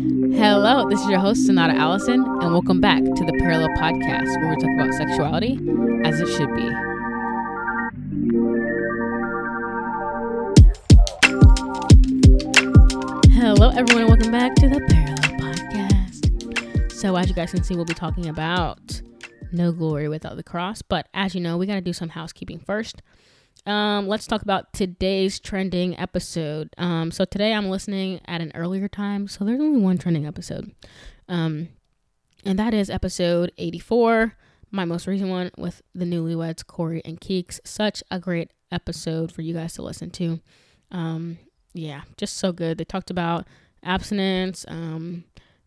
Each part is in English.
Hello, this is your host, Sonata Allison, and welcome back to the Parallel Podcast, where we talk about sexuality as it should be. Hello, everyone, and welcome back to the Parallel Podcast. So, as you guys can see, we'll be talking about no glory without the cross. But as you know, we got to do some housekeeping first. Um, let's talk about today's trending episode. Um, so today I'm listening at an earlier time, so there's only one trending episode. Um, and that is episode 84, my most recent one with the newlyweds, Corey and Keeks. Such a great episode for you guys to listen to. Um, yeah, just so good. They talked about abstinence, um,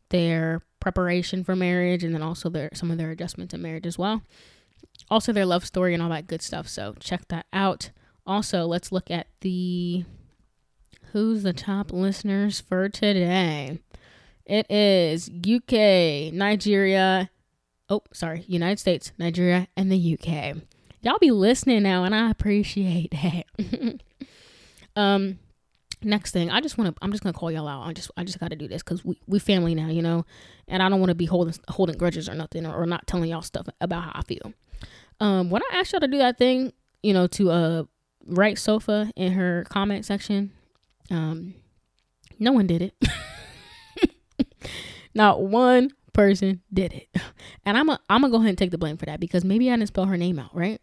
their preparation for marriage, and then also their some of their adjustments in marriage as well also their love story and all that good stuff. So check that out. Also, let's look at the who's the top listeners for today. It is UK, Nigeria, oh, sorry, United States, Nigeria, and the UK. Y'all be listening now, and I appreciate that. um, next thing, I just want to, I'm just gonna call y'all out. I just, I just got to do this because we, we family now, you know, and I don't want to be holding, holding grudges or nothing, or, or not telling y'all stuff about how I feel. Um, when I asked y'all to do that thing, you know, to uh write sofa in her comment section, um, no one did it. Not one person did it. And I'm a, I'm gonna go ahead and take the blame for that because maybe I didn't spell her name out right.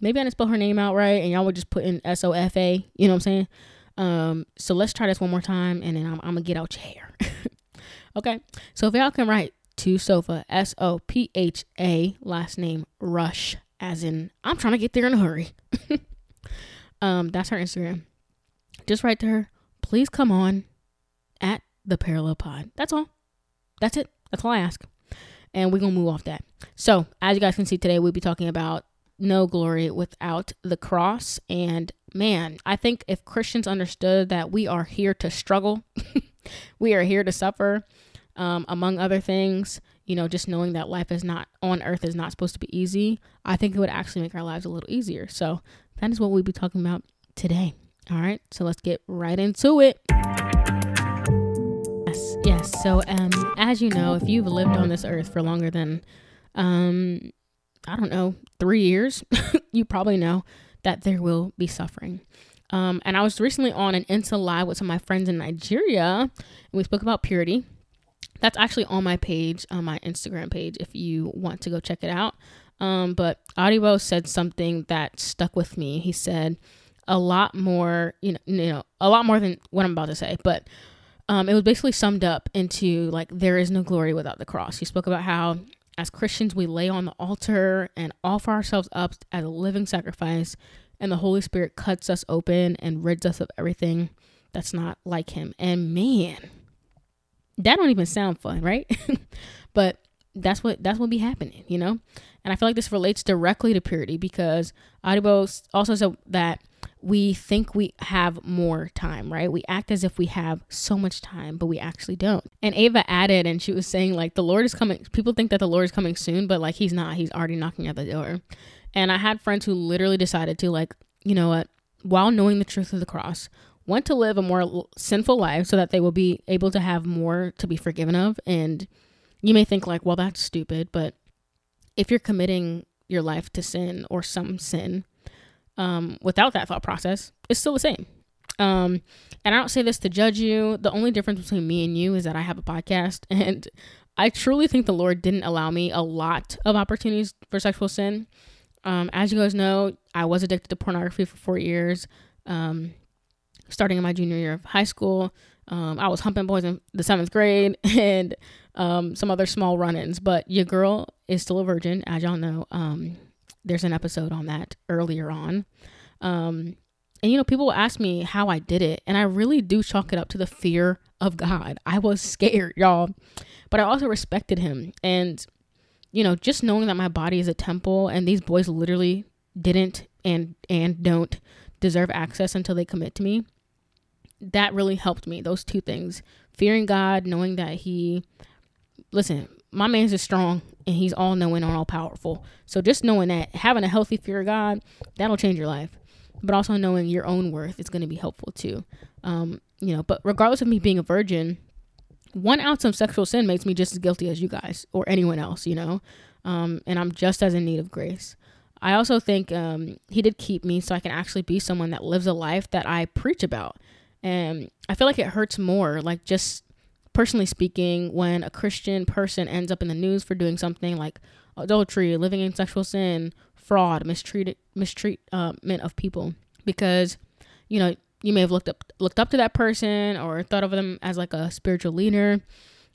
Maybe I didn't spell her name out right, and y'all were just putting S O F A. You know what I'm saying? Um, so let's try this one more time, and then I'm, I'm gonna get out your hair. okay. So if y'all can write to Sopha S O P H A last name Rush as in I'm trying to get there in a hurry. um, that's her Instagram. Just write to her. Please come on at the Parallel Pod. That's all. That's it. That's all I ask. And we're gonna move off that. So, as you guys can see today, we'll be talking about no glory without the cross. And man, I think if Christians understood that we are here to struggle, we are here to suffer, um, among other things, you know, just knowing that life is not on earth is not supposed to be easy, I think it would actually make our lives a little easier. So that is what we'll be talking about today. All right, so let's get right into it. Yes, yes. So, um, as you know, if you've lived on this earth for longer than, um, I don't know, three years, you probably know that there will be suffering. Um, and I was recently on an Insta live with some of my friends in Nigeria, and we spoke about purity that's actually on my page, on my Instagram page, if you want to go check it out. Um, but Audibo said something that stuck with me. He said a lot more, you know, you know, a lot more than what I'm about to say, but um, it was basically summed up into like there is no glory without the cross. He spoke about how as Christians we lay on the altar and offer ourselves up as a living sacrifice, and the Holy Spirit cuts us open and rids us of everything that's not like Him. And man, that don't even sound fun, right? but that's what that's what be happening, you know. And I feel like this relates directly to purity because Audibo also said that we think we have more time, right? We act as if we have so much time, but we actually don't. And Ava added, and she was saying, like, the Lord is coming. People think that the Lord is coming soon, but like, he's not. He's already knocking at the door. And I had friends who literally decided to, like, you know what, while knowing the truth of the cross, want to live a more sinful life so that they will be able to have more to be forgiven of. And you may think, like, well, that's stupid. But if you're committing your life to sin or some sin um, without that thought process, it's still the same. Um, and I don't say this to judge you. The only difference between me and you is that I have a podcast. And I truly think the Lord didn't allow me a lot of opportunities for sexual sin. Um, as you guys know, I was addicted to pornography for four years. Um, starting in my junior year of high school. Um, I was humping boys in the seventh grade and um, some other small run ins, but your girl is still a virgin, as y'all know. There's an episode on that earlier on. Um, and, you know, people will ask me how I did it, and I really do chalk it up to the fear of God. I was scared, y'all, but I also respected Him. And, you know, just knowing that my body is a temple and these boys literally didn't and and don't deserve access until they commit to me that really helped me. Those two things fearing God, knowing that He, listen, my man's is strong and He's all knowing and all powerful. So just knowing that, having a healthy fear of God, that'll change your life. But also knowing your own worth is going to be helpful too. Um, you know, but regardless of me being a virgin, one ounce of sexual sin makes me just as guilty as you guys or anyone else, you know? Um, and I'm just as in need of grace. I also think um, he did keep me so I can actually be someone that lives a life that I preach about. And I feel like it hurts more, like just personally speaking, when a Christian person ends up in the news for doing something like adultery, living in sexual sin, fraud, mistreated, mistreatment of people, because you know you may have looked up looked up to that person or thought of them as like a spiritual leader,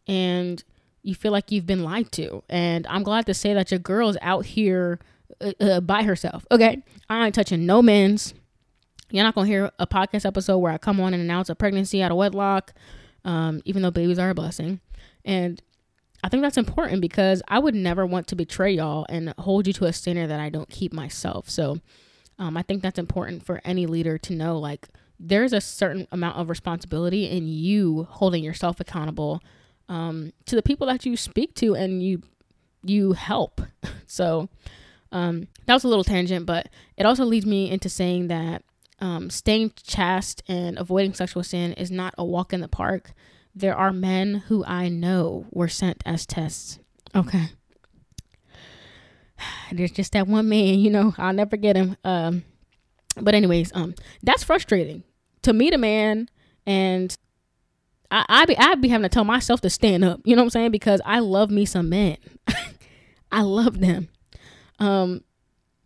and you feel like you've been lied to. And I'm glad to say that your girl's out here uh, uh, by herself. Okay, I ain't touching no men's. You're not gonna hear a podcast episode where I come on and announce a pregnancy out of wedlock, um, even though babies are a blessing. And I think that's important because I would never want to betray y'all and hold you to a standard that I don't keep myself. So um, I think that's important for any leader to know. Like, there's a certain amount of responsibility in you holding yourself accountable um, to the people that you speak to and you you help. so um, that was a little tangent, but it also leads me into saying that um, staying chaste and avoiding sexual sin is not a walk in the park. There are men who I know were sent as tests. Okay. There's just that one man, you know, I'll never get him. Um, but anyways, um, that's frustrating to meet a man and I I be I be having to tell myself to stand up. You know what I'm saying? Because I love me some men. I love them. Um,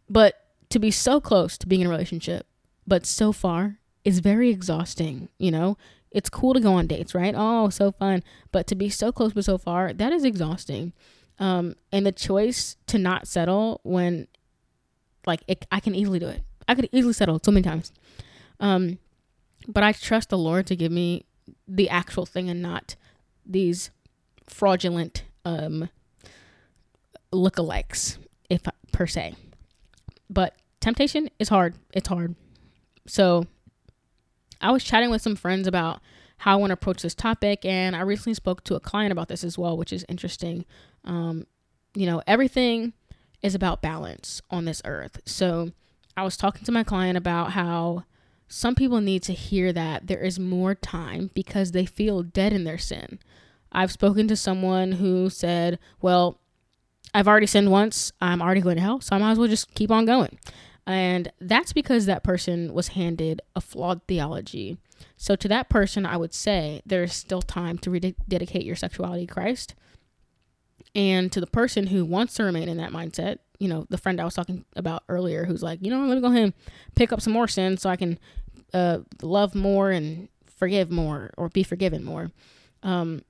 but to be so close to being in a relationship, but so far it's very exhausting. You know, it's cool to go on dates, right? Oh, so fun. But to be so close but so far, that is exhausting. Um, and the choice to not settle when, like, it, I can easily do it. I could easily settle so many times. Um, but I trust the Lord to give me the actual thing and not these fraudulent um lookalikes, if per se. But temptation is hard. It's hard. So I was chatting with some friends about how I want to approach this topic, and I recently spoke to a client about this as well, which is interesting. Um, you know, everything is about balance on this earth. So I was talking to my client about how some people need to hear that there is more time because they feel dead in their sin. I've spoken to someone who said, Well, I've already sinned once, I'm already going to hell, so I might as well just keep on going. And that's because that person was handed a flawed theology. So, to that person, I would say there is still time to rededicate your sexuality to Christ. And to the person who wants to remain in that mindset, you know, the friend I was talking about earlier who's like, you know, let me go ahead and pick up some more sin so I can uh, love more and forgive more or be forgiven more. Um,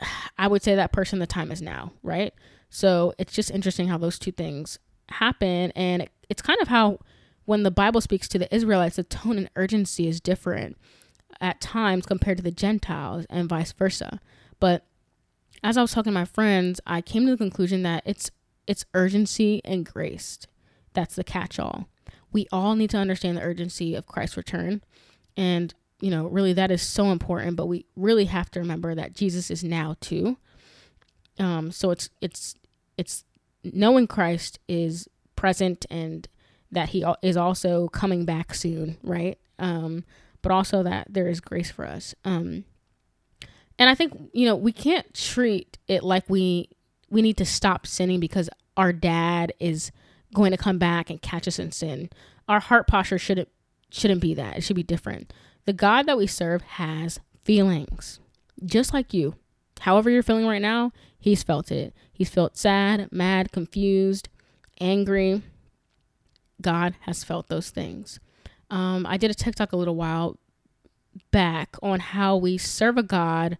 I would say that person, the time is now, right? So it's just interesting how those two things happen. And it's kind of how when the Bible speaks to the Israelites, the tone and urgency is different at times compared to the Gentiles and vice versa. But as I was talking to my friends, I came to the conclusion that it's it's urgency and grace. That's the catch-all. We all need to understand the urgency of Christ's return. And, you know, really that is so important, but we really have to remember that Jesus is now too. Um so it's it's it's knowing Christ is present and that he is also coming back soon, right? Um, but also that there is grace for us. Um, and I think you know we can't treat it like we we need to stop sinning because our dad is going to come back and catch us in sin. Our heart posture shouldn't shouldn't be that. It should be different. The God that we serve has feelings, just like you. However you're feeling right now, he's felt it. He's felt sad, mad, confused, angry. God has felt those things. Um, I did a TikTok a little while back on how we serve a God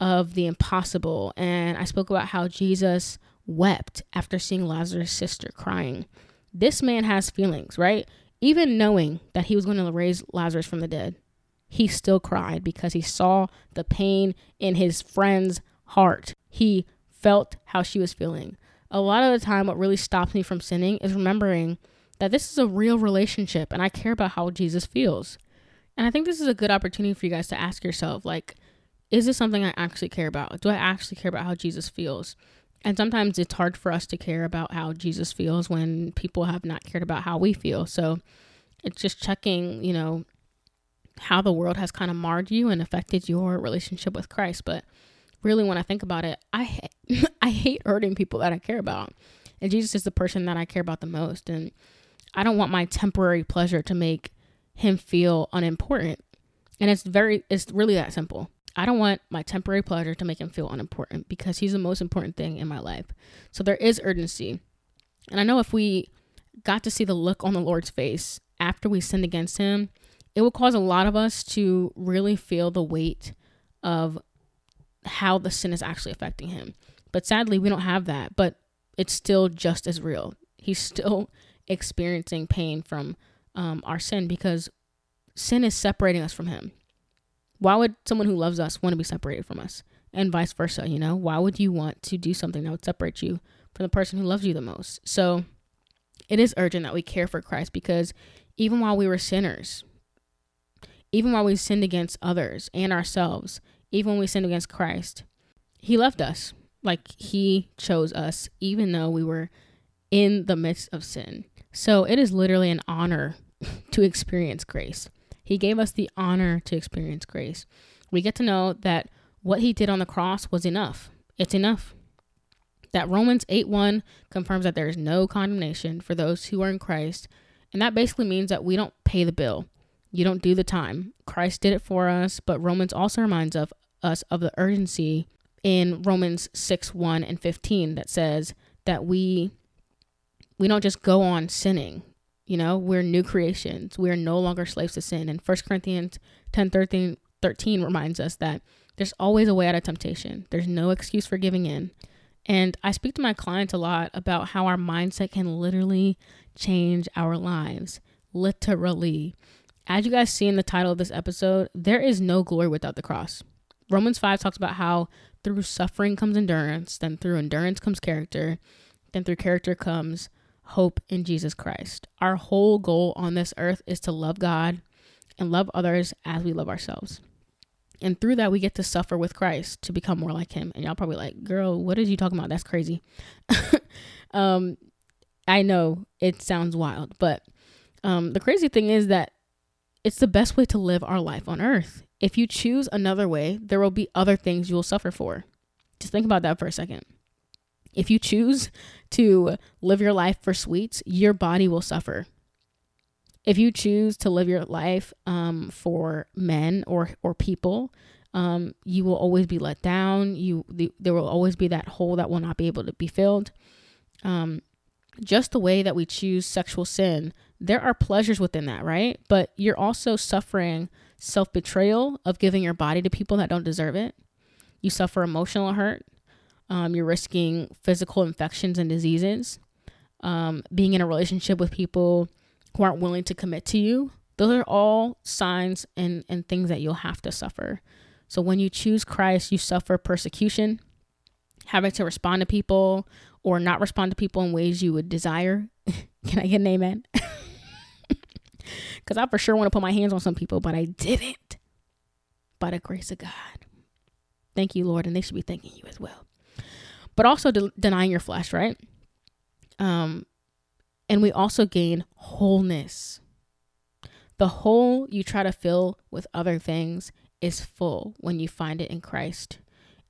of the impossible. And I spoke about how Jesus wept after seeing Lazarus' sister crying. This man has feelings, right? Even knowing that he was going to raise Lazarus from the dead, he still cried because he saw the pain in his friend's heart. He felt how she was feeling. A lot of the time, what really stops me from sinning is remembering that this is a real relationship and I care about how Jesus feels. And I think this is a good opportunity for you guys to ask yourself, like, is this something I actually care about? Do I actually care about how Jesus feels? And sometimes it's hard for us to care about how Jesus feels when people have not cared about how we feel. So it's just checking, you know, how the world has kind of marred you and affected your relationship with Christ. But really, when I think about it, I I hate hurting people that I care about, and Jesus is the person that I care about the most, and I don't want my temporary pleasure to make him feel unimportant. And it's very, it's really that simple. I don't want my temporary pleasure to make him feel unimportant because he's the most important thing in my life. So there is urgency. And I know if we got to see the look on the Lord's face after we sinned against him, it will cause a lot of us to really feel the weight of how the sin is actually affecting him. But sadly, we don't have that, but it's still just as real. He's still experiencing pain from um, our sin because sin is separating us from Him. Why would someone who loves us want to be separated from us? And vice versa, you know? Why would you want to do something that would separate you from the person who loves you the most? So it is urgent that we care for Christ because even while we were sinners, even while we sinned against others and ourselves, even when we sinned against Christ, He left us. Like He chose us, even though we were in the midst of sin. So it is literally an honor to experience grace. He gave us the honor to experience grace. We get to know that what he did on the cross was enough. It's enough. That Romans 8 1 confirms that there is no condemnation for those who are in Christ. And that basically means that we don't pay the bill. You don't do the time. Christ did it for us, but Romans also reminds of us of the urgency in Romans 6 1 and 15 that says that we we don't just go on sinning. You know, we're new creations. We are no longer slaves to sin. And 1 Corinthians 10 13, 13 reminds us that there's always a way out of temptation, there's no excuse for giving in. And I speak to my clients a lot about how our mindset can literally change our lives. Literally. As you guys see in the title of this episode, there is no glory without the cross. Romans 5 talks about how through suffering comes endurance, then through endurance comes character, then through character comes hope in Jesus Christ. Our whole goal on this earth is to love God and love others as we love ourselves. And through that, we get to suffer with Christ to become more like Him. And y'all probably like, girl, what is you talking about? That's crazy. um, I know it sounds wild, but um, the crazy thing is that it's the best way to live our life on earth. If you choose another way, there will be other things you will suffer for. Just think about that for a second. If you choose to live your life for sweets, your body will suffer. If you choose to live your life um, for men or or people, um, you will always be let down. You the, there will always be that hole that will not be able to be filled. Um, just the way that we choose sexual sin, there are pleasures within that, right? But you're also suffering self betrayal of giving your body to people that don't deserve it. You suffer emotional hurt. Um, you're risking physical infections and diseases. Um, being in a relationship with people who aren't willing to commit to you. Those are all signs and, and things that you'll have to suffer. So when you choose Christ, you suffer persecution, having to respond to people or not respond to people in ways you would desire. Can I get an amen? Because I for sure want to put my hands on some people, but I didn't. By the grace of God. Thank you, Lord. And they should be thanking you as well but also de- denying your flesh, right? Um, and we also gain wholeness. The hole you try to fill with other things is full when you find it in Christ.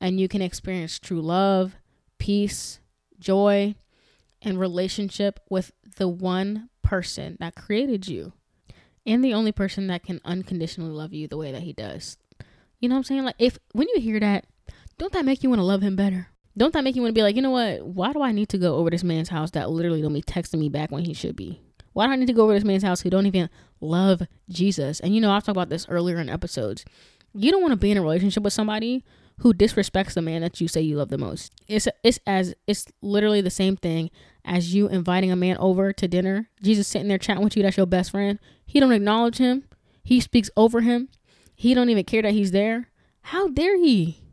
And you can experience true love, peace, joy, and relationship with the one person that created you and the only person that can unconditionally love you the way that he does. You know what I'm saying? Like if when you hear that, don't that make you want to love him better? Don't that make you want to be like, you know what? Why do I need to go over this man's house that literally don't be texting me back when he should be? Why do I need to go over this man's house who don't even love Jesus? And you know, I've talked about this earlier in episodes. You don't want to be in a relationship with somebody who disrespects the man that you say you love the most. It's it's as it's literally the same thing as you inviting a man over to dinner. Jesus sitting there chatting with you. That's your best friend. He don't acknowledge him. He speaks over him. He don't even care that he's there. How dare he?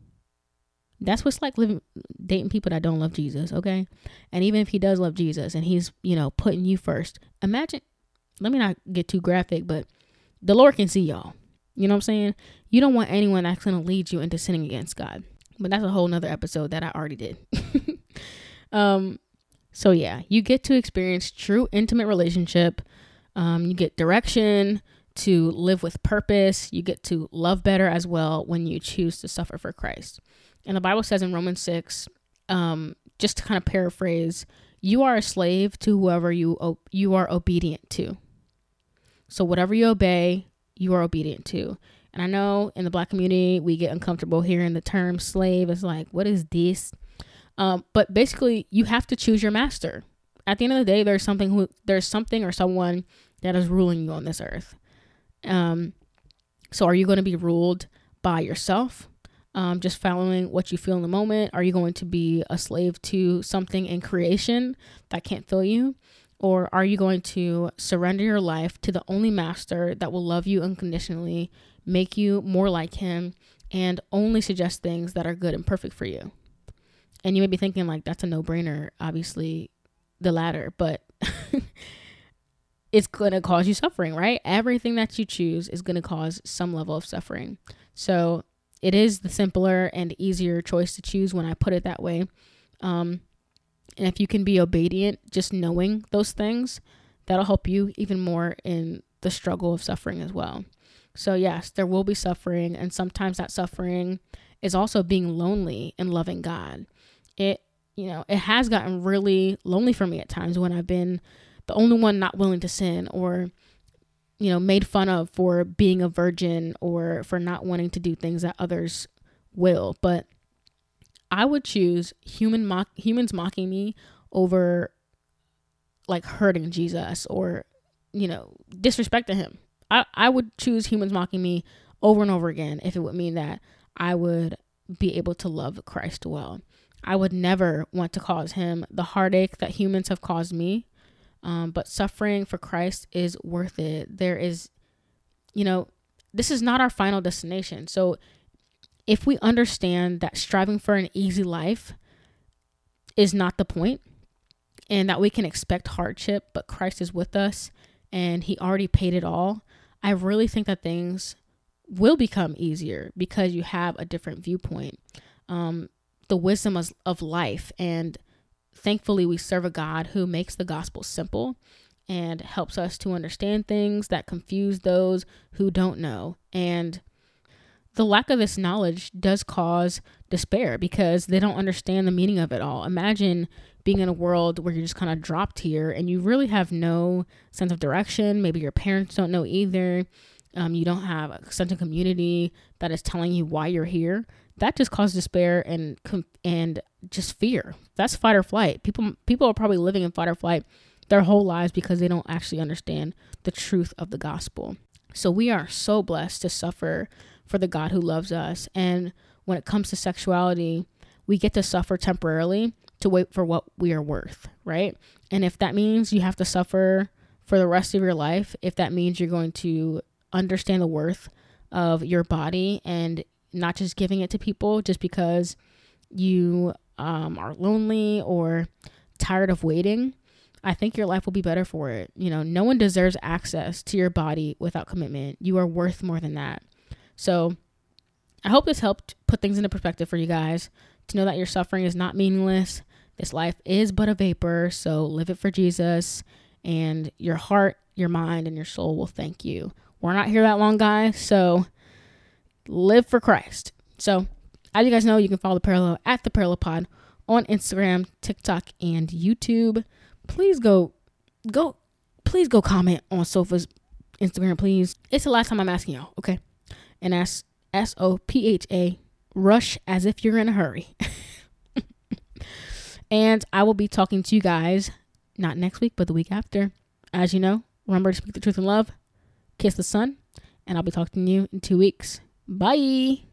That's what's like living dating people that don't love Jesus, okay? And even if he does love Jesus and he's, you know, putting you first, imagine let me not get too graphic, but the Lord can see y'all. You know what I'm saying? You don't want anyone that's gonna lead you into sinning against God. But that's a whole nother episode that I already did. um so yeah, you get to experience true intimate relationship. Um, you get direction to live with purpose. You get to love better as well when you choose to suffer for Christ. And the Bible says in Romans 6, um, just to kind of paraphrase, you are a slave to whoever you you are obedient to. So whatever you obey, you are obedient to. And I know in the black community we get uncomfortable hearing the term slave. It's like, what is this? Um, but basically, you have to choose your master. At the end of the day, there's something who there's something or someone that is ruling you on this earth. Um, so are you going to be ruled by yourself? Um, just following what you feel in the moment? Are you going to be a slave to something in creation that can't fill you? Or are you going to surrender your life to the only master that will love you unconditionally, make you more like him, and only suggest things that are good and perfect for you? And you may be thinking, like, that's a no brainer. Obviously, the latter, but it's going to cause you suffering, right? Everything that you choose is going to cause some level of suffering. So it is the simpler and easier choice to choose when I put it that way. Um, and if you can be obedient, just knowing those things, that'll help you even more in the struggle of suffering as well. So, yes, there will be suffering, and sometimes that suffering is also being lonely and loving God. It, you know, it has gotten really lonely for me at times when I've been the only one not willing to sin or, you know, made fun of for being a virgin or for not wanting to do things that others will. But I would choose human mock humans mocking me over like hurting Jesus or you know disrespecting him. I I would choose humans mocking me over and over again if it would mean that I would be able to love Christ well. I would never want to cause him the heartache that humans have caused me. Um, but suffering for Christ is worth it. There is, you know, this is not our final destination. So if we understand that striving for an easy life is not the point and that we can expect hardship, but Christ is with us and he already paid it all, I really think that things will become easier because you have a different viewpoint. Um, the wisdom of, of life. And thankfully, we serve a God who makes the gospel simple and helps us to understand things that confuse those who don't know. And the lack of this knowledge does cause despair because they don't understand the meaning of it all. Imagine being in a world where you're just kind of dropped here and you really have no sense of direction. Maybe your parents don't know either. Um, you don't have a sense of community that is telling you why you're here. That just causes despair and and just fear. That's fight or flight. People people are probably living in fight or flight their whole lives because they don't actually understand the truth of the gospel. So we are so blessed to suffer for the God who loves us. And when it comes to sexuality, we get to suffer temporarily to wait for what we are worth, right? And if that means you have to suffer for the rest of your life, if that means you're going to understand the worth of your body and not just giving it to people just because you um, are lonely or tired of waiting, I think your life will be better for it. You know, no one deserves access to your body without commitment. You are worth more than that. So I hope this helped put things into perspective for you guys to know that your suffering is not meaningless. This life is but a vapor, so live it for Jesus, and your heart, your mind, and your soul will thank you. We're not here that long, guys, so live for Christ. So, as you guys know, you can follow the Parallel at the Parallel Pod on Instagram, TikTok, and YouTube. Please go, go, please go comment on Sopha's Instagram, please. It's the last time I'm asking y'all, okay? and that's S O P H A, rush as if you're in a hurry. and I will be talking to you guys not next week, but the week after. As you know, remember to speak the truth in love, kiss the Son, and I'll be talking to you in two weeks. Bye.